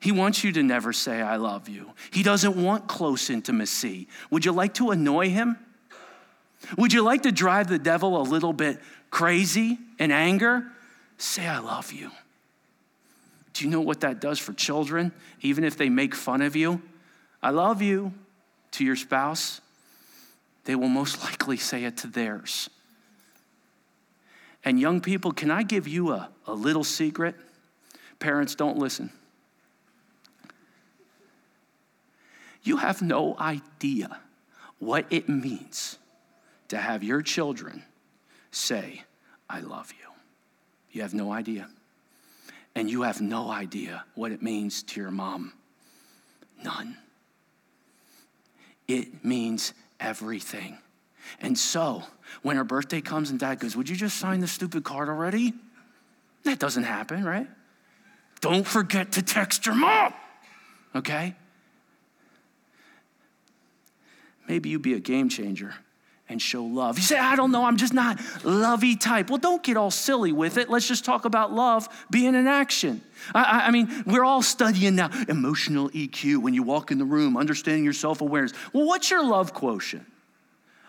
He wants you to never say, I love you. He doesn't want close intimacy. Would you like to annoy him? Would you like to drive the devil a little bit crazy in anger? Say, I love you. Do you know what that does for children, even if they make fun of you? I love you to your spouse. They will most likely say it to theirs. And young people, can I give you a, a little secret? Parents, don't listen. You have no idea what it means to have your children say, I love you. You have no idea. And you have no idea what it means to your mom. None. It means everything. And so, when her birthday comes and dad goes, Would you just sign the stupid card already? That doesn't happen, right? Don't forget to text your mom, okay? Maybe you be a game changer and show love. You say, I don't know, I'm just not lovey type. Well, don't get all silly with it. Let's just talk about love being in action. I, I, mean, we're all studying now emotional EQ when you walk in the room, understanding your self awareness. Well, what's your love quotient?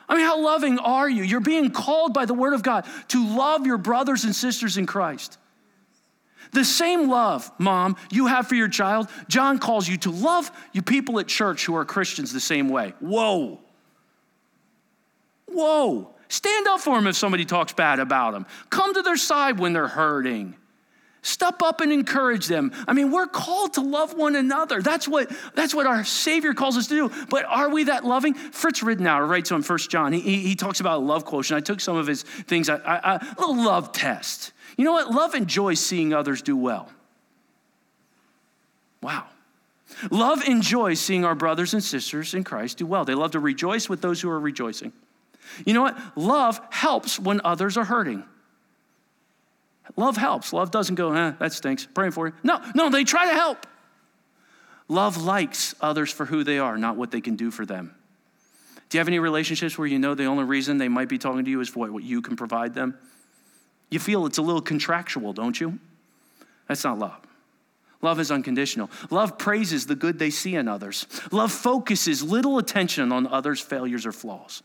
I mean, how loving are you? You're being called by the Word of God to love your brothers and sisters in Christ. The same love, mom, you have for your child, John calls you to love you people at church who are Christians the same way. Whoa. Whoa. Stand up for them if somebody talks bad about them. Come to their side when they're hurting. Step up and encourage them. I mean, we're called to love one another. That's what, that's what our Savior calls us to do. But are we that loving? Fritz Ridenour writes on First John. He, he, talks about a love quotient. I took some of his things, a little love test. You know what? Love enjoys seeing others do well. Wow. Love enjoys seeing our brothers and sisters in Christ do well. They love to rejoice with those who are rejoicing. You know what? Love helps when others are hurting. Love helps. Love doesn't go, eh, that stinks. Praying for you. No, no, they try to help. Love likes others for who they are, not what they can do for them. Do you have any relationships where you know the only reason they might be talking to you is for what you can provide them? You feel it's a little contractual, don't you? That's not love. Love is unconditional. Love praises the good they see in others. Love focuses little attention on others' failures or flaws.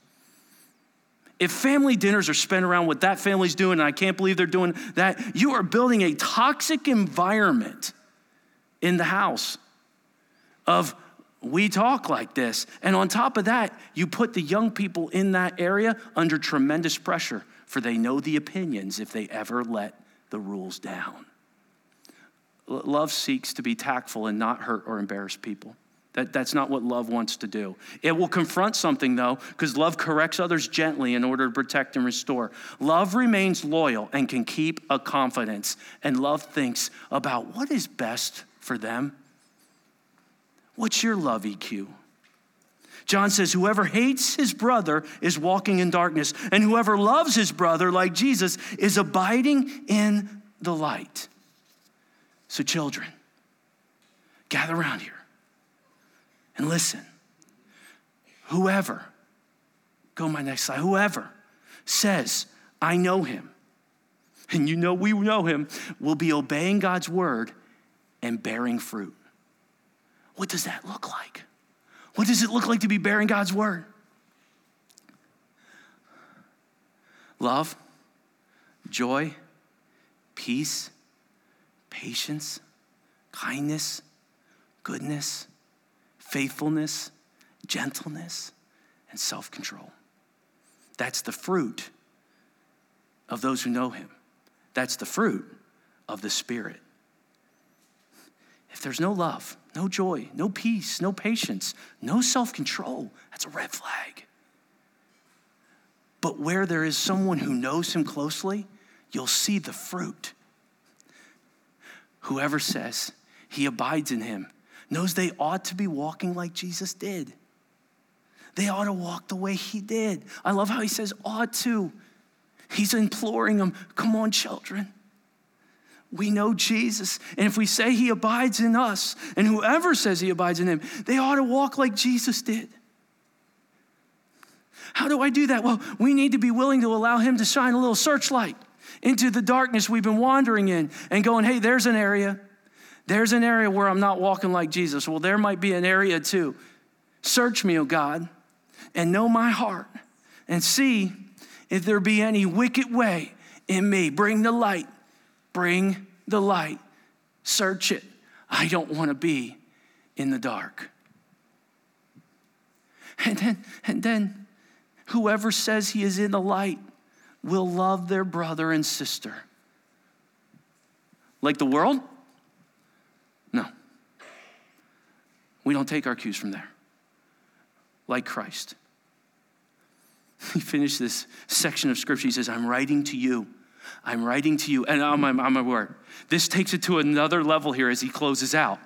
If family dinners are spent around what that family's doing, and I can't believe they're doing that, you are building a toxic environment in the house of we talk like this. And on top of that, you put the young people in that area under tremendous pressure, for they know the opinions if they ever let the rules down. Love seeks to be tactful and not hurt or embarrass people. That, that's not what love wants to do. It will confront something, though, because love corrects others gently in order to protect and restore. Love remains loyal and can keep a confidence, and love thinks about what is best for them. What's your love EQ? John says, Whoever hates his brother is walking in darkness, and whoever loves his brother, like Jesus, is abiding in the light. So, children, gather around here. And listen, whoever, go my next slide, whoever says, I know him, and you know we know him, will be obeying God's word and bearing fruit. What does that look like? What does it look like to be bearing God's word? Love, joy, peace, patience, kindness, goodness faithfulness, gentleness, and self control. That's the fruit of those who know him. That's the fruit of the Spirit. If there's no love, no joy, no peace, no patience, no self control, that's a red flag. But where there is someone who knows him closely, you'll see the fruit. Whoever says he abides in him knows they ought to be walking like Jesus did. They ought to walk the way he did. I love how he says ought to. He's imploring them, come on, children. We know Jesus. And if we say he abides in us, and whoever says he abides in him, they ought to walk like Jesus did. How do I do that? Well, we need to be willing to allow him to shine a little searchlight into the darkness we've been wandering in and going, hey, there's an area. There's an area where I'm not walking like Jesus. Well, there might be an area too. Search me, O God, and know my heart, and see if there be any wicked way in me. Bring the light. Bring the light. Search it. I don't want to be in the dark. And then, and then, whoever says he is in the light will love their brother and sister. Like the world? We don't take our cues from there. Like Christ. He finished this section of scripture. He says, I'm writing to you. I'm writing to you. And I'm, I'm, I'm. This takes it to another level here as he closes out.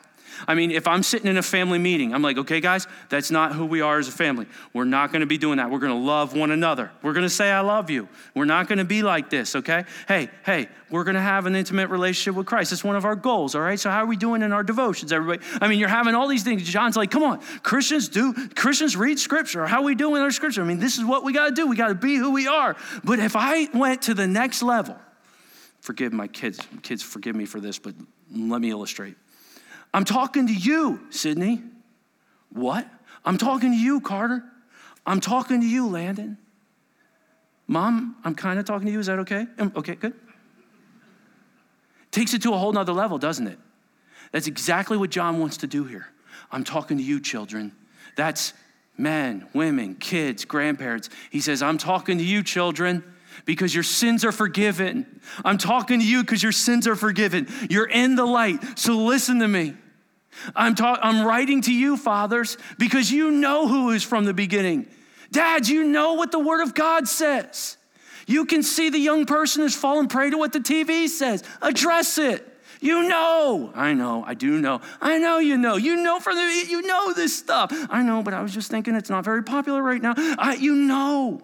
I mean, if I'm sitting in a family meeting, I'm like, okay, guys, that's not who we are as a family. We're not going to be doing that. We're going to love one another. We're going to say, I love you. We're not going to be like this, okay? Hey, hey, we're going to have an intimate relationship with Christ. That's one of our goals, all right? So, how are we doing in our devotions, everybody? I mean, you're having all these things. John's like, come on, Christians do, Christians read scripture. How are we doing our scripture? I mean, this is what we got to do. We got to be who we are. But if I went to the next level, forgive my kids, kids, forgive me for this, but let me illustrate. I'm talking to you, Sydney. What? I'm talking to you, Carter. I'm talking to you, Landon. Mom, I'm kind of talking to you. Is that okay? Okay, good. Takes it to a whole nother level, doesn't it? That's exactly what John wants to do here. I'm talking to you, children. That's men, women, kids, grandparents. He says, I'm talking to you, children because your sins are forgiven. I'm talking to you because your sins are forgiven. You're in the light, so listen to me. I'm, ta- I'm writing to you, fathers, because you know who is from the beginning. Dads, you know what the Word of God says. You can see the young person is fallen prey to what the TV says. Address it. You know. I know. I do know. I know you know. You know from the you know this stuff. I know, but I was just thinking it's not very popular right now. I, you know.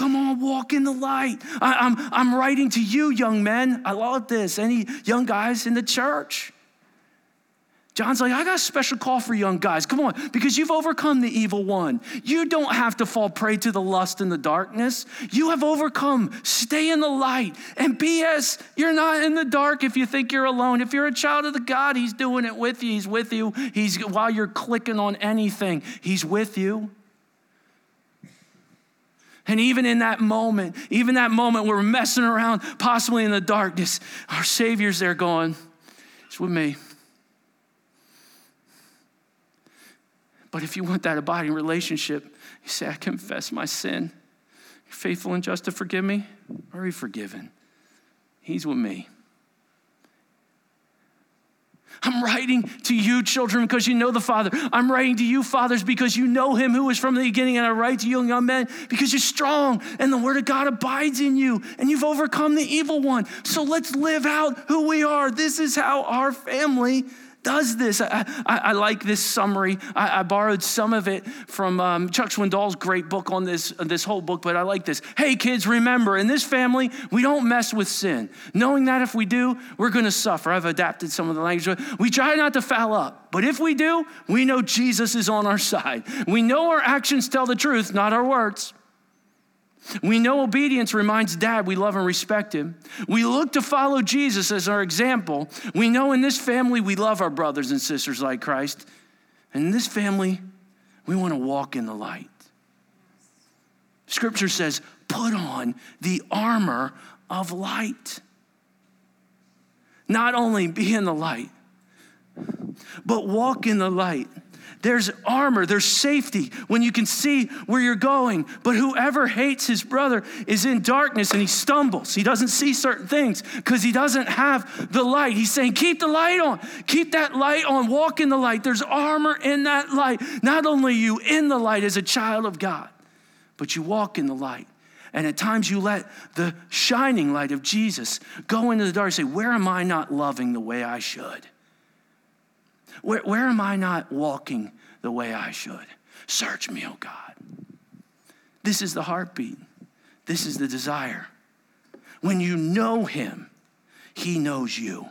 Come on, walk in the light. I, am I'm, I'm writing to you, young men. I love this. Any young guys in the church? John's like, I got a special call for young guys. Come on, because you've overcome the evil one. You don't have to fall prey to the lust and the darkness. You have overcome. Stay in the light. And P.S., you're not in the dark if you think you're alone. If you're a child of the God, He's doing it with you. He's with you. He's while you're clicking on anything, He's with you. And even in that moment, even that moment where we're messing around, possibly in the darkness, our Savior's there going, It's with me. But if you want that abiding relationship, you say, I confess my sin. You're faithful and just to forgive me. Are you forgiven. He's with me. I'm writing to you, children, because you know the Father. I'm writing to you, fathers, because you know him who is from the beginning. And I write to you, young men, because you're strong and the word of God abides in you and you've overcome the evil one. So let's live out who we are. This is how our family does this. I, I, I like this summary. I, I, borrowed some of it from um, Chuck Swindoll's great book on this, this whole book, but I like this. Hey, kids, remember, in this family, we don't mess with sin. Knowing that if we do, we're going to suffer. I've adapted some of the language. We try not to foul up, but if we do, we know Jesus is on our side. We know our actions tell the truth, not our words. We know obedience reminds dad we love and respect him. We look to follow Jesus as our example. We know in this family we love our brothers and sisters like Christ. And in this family, we want to walk in the light. Scripture says, put on the armor of light. Not only be in the light, but walk in the light. There's armor, there's safety when you can see where you're going. But whoever hates his brother is in darkness and he stumbles. He doesn't see certain things because he doesn't have the light. He's saying, Keep the light on, keep that light on, walk in the light. There's armor in that light. Not only you in the light as a child of God, but you walk in the light. And at times you let the shining light of Jesus go into the dark and say, Where am I not loving the way I should? Where, where am I not walking the way I should? Search me, oh God. This is the heartbeat. This is the desire. When you know Him, He knows you.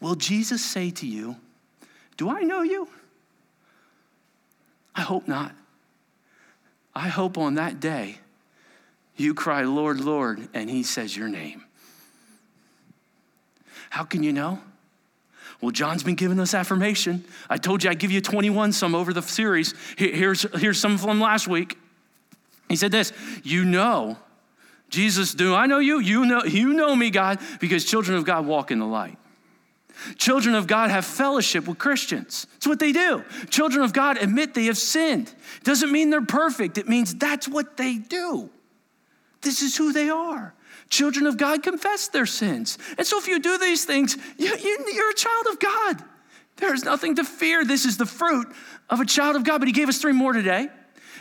Will Jesus say to you, Do I know you? I hope not. I hope on that day you cry, Lord, Lord, and He says your name. How can you know? Well, John's been giving us affirmation. I told you I'd give you 21 some over the series. Here's, here's some from last week. He said this You know, Jesus, do I know you? You know, you know me, God, because children of God walk in the light. Children of God have fellowship with Christians. That's what they do. Children of God admit they have sinned. Doesn't mean they're perfect, it means that's what they do. This is who they are. Children of God confess their sins. And so if you do these things, you, you're a child of God. There's nothing to fear. This is the fruit of a child of God. But he gave us three more today.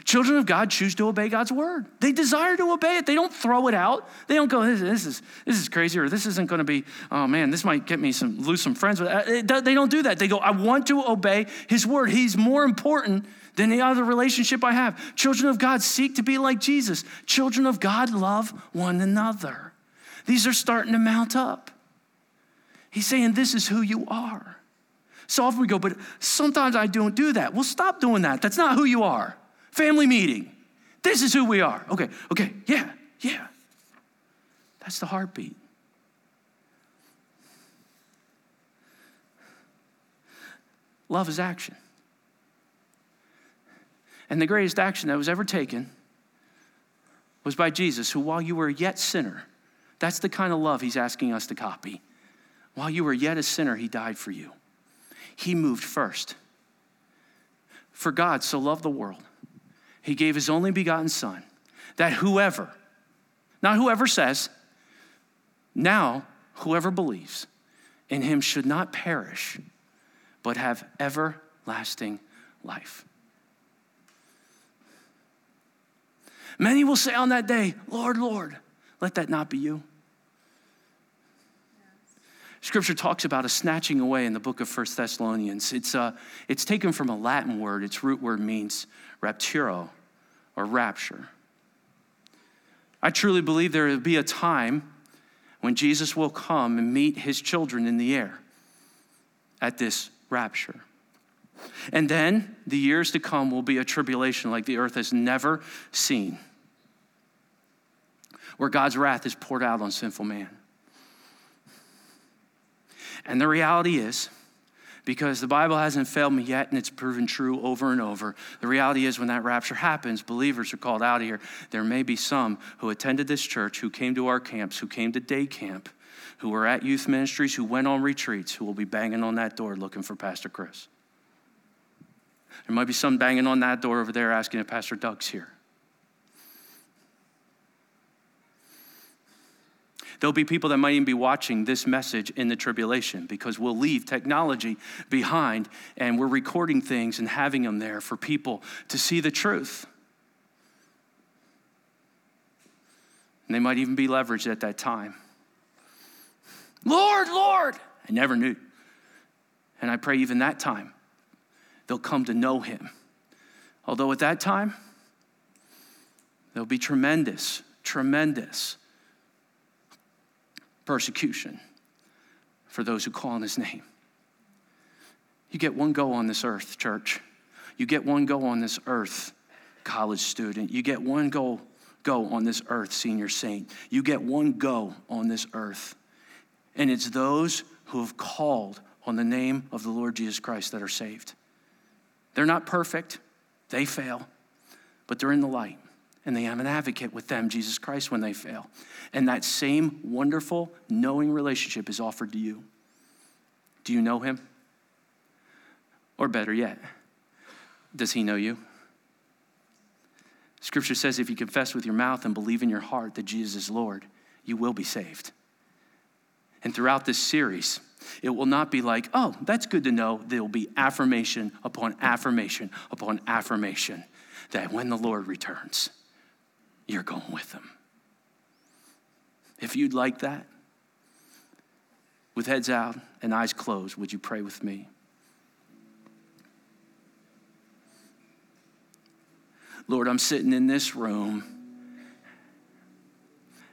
Children of God choose to obey God's word. They desire to obey it. They don't throw it out. They don't go, this, this is, this is crazy, or this isn't going to be, oh man, this might get me some, lose some friends. Uh, they don't do that. They go, I want to obey his word. He's more important than the other relationship I have. Children of God seek to be like Jesus. Children of God love one another. These are starting to mount up. He's saying, This is who you are. So often we go, but sometimes I don't do that. Well, stop doing that. That's not who you are. Family meeting. This is who we are. Okay, okay, yeah, yeah. That's the heartbeat. Love is action. And the greatest action that was ever taken was by Jesus, who, while you were yet sinner, that's the kind of love he's asking us to copy. While you were yet a sinner, he died for you. He moved first. For God so loved the world, he gave his only begotten Son, that whoever, not whoever says, now whoever believes in him should not perish, but have everlasting life. Many will say on that day, Lord, Lord, let that not be you. Scripture talks about a snatching away in the book of First Thessalonians. It's, uh, it's taken from a Latin word. Its root word means rapturo or rapture. I truly believe there will be a time when Jesus will come and meet his children in the air at this rapture. And then the years to come will be a tribulation like the earth has never seen where God's wrath is poured out on sinful man. And the reality is, because the Bible hasn't failed me yet and it's proven true over and over. The reality is, when that rapture happens, believers are called out of here. There may be some who attended this church, who came to our camps, who came to day camp, who were at youth ministries, who went on retreats, who will be banging on that door looking for Pastor Chris. There might be some banging on that door over there asking if Pastor Doug's here. There'll be people that might even be watching this message in the tribulation because we'll leave technology behind and we're recording things and having them there for people to see the truth. And they might even be leveraged at that time. Lord, Lord, I never knew. And I pray even that time they'll come to know him. Although at that time, there'll be tremendous, tremendous persecution for those who call on his name. You get one go on this earth, church. You get one go on this earth, college student. You get one go, go on this earth, senior saint. You get one go on this earth. And it's those who have called on the name of the Lord Jesus Christ that are saved. They're not perfect, they fail, but they're in the light and they have an advocate with them, Jesus Christ, when they fail. And that same wonderful, knowing relationship is offered to you. Do you know him? Or better yet, does he know you? Scripture says if you confess with your mouth and believe in your heart that Jesus is Lord, you will be saved. And throughout this series, it will not be like, oh, that's good to know. There will be affirmation upon affirmation upon affirmation that when the Lord returns, you're going with them. If you'd like that, with heads out and eyes closed, would you pray with me? Lord, I'm sitting in this room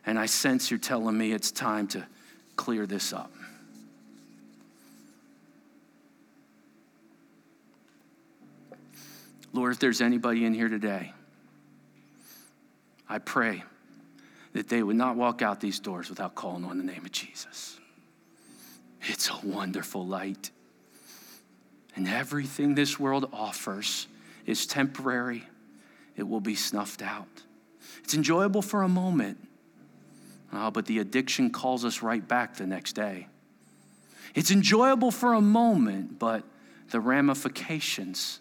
and I sense you're telling me it's time to clear this up. Lord, if there's anybody in here today I pray that they would not walk out these doors without calling on the name of Jesus. It's a wonderful light. And everything this world offers is temporary, it will be snuffed out. It's enjoyable for a moment, uh, but the addiction calls us right back the next day. It's enjoyable for a moment, but the ramifications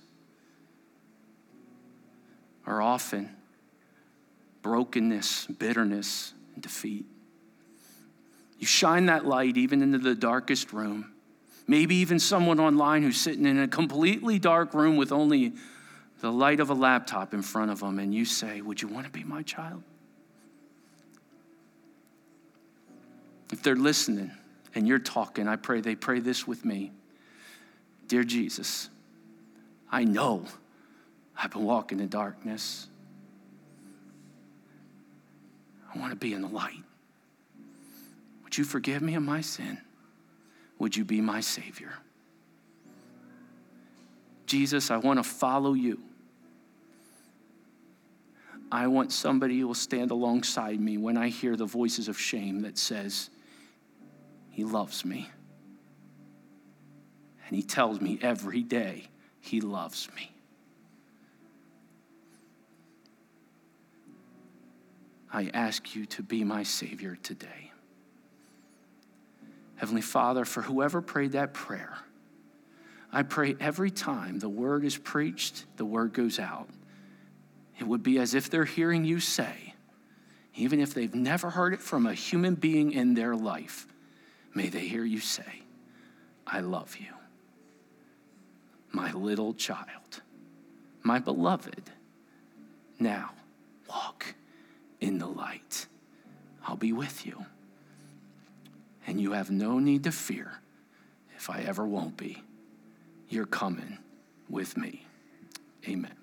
are often brokenness, bitterness, and defeat. You shine that light even into the darkest room. Maybe even someone online who's sitting in a completely dark room with only the light of a laptop in front of them, and you say, Would you want to be my child? If they're listening and you're talking, I pray they pray this with me Dear Jesus, I know I've been walking in darkness. I want to be in the light. Would you forgive me of my sin? Would you be my Savior? Jesus, I want to follow you. I want somebody who will stand alongside me when I hear the voices of shame that says, He loves me. And He tells me every day, He loves me. I ask you to be my Savior today. Heavenly Father, for whoever prayed that prayer, I pray every time the word is preached, the word goes out. It would be as if they're hearing you say, even if they've never heard it from a human being in their life, may they hear you say, I love you. My little child, my beloved, now walk in the light. I'll be with you and you have no need to fear if I ever won't be. You're coming with me. Amen.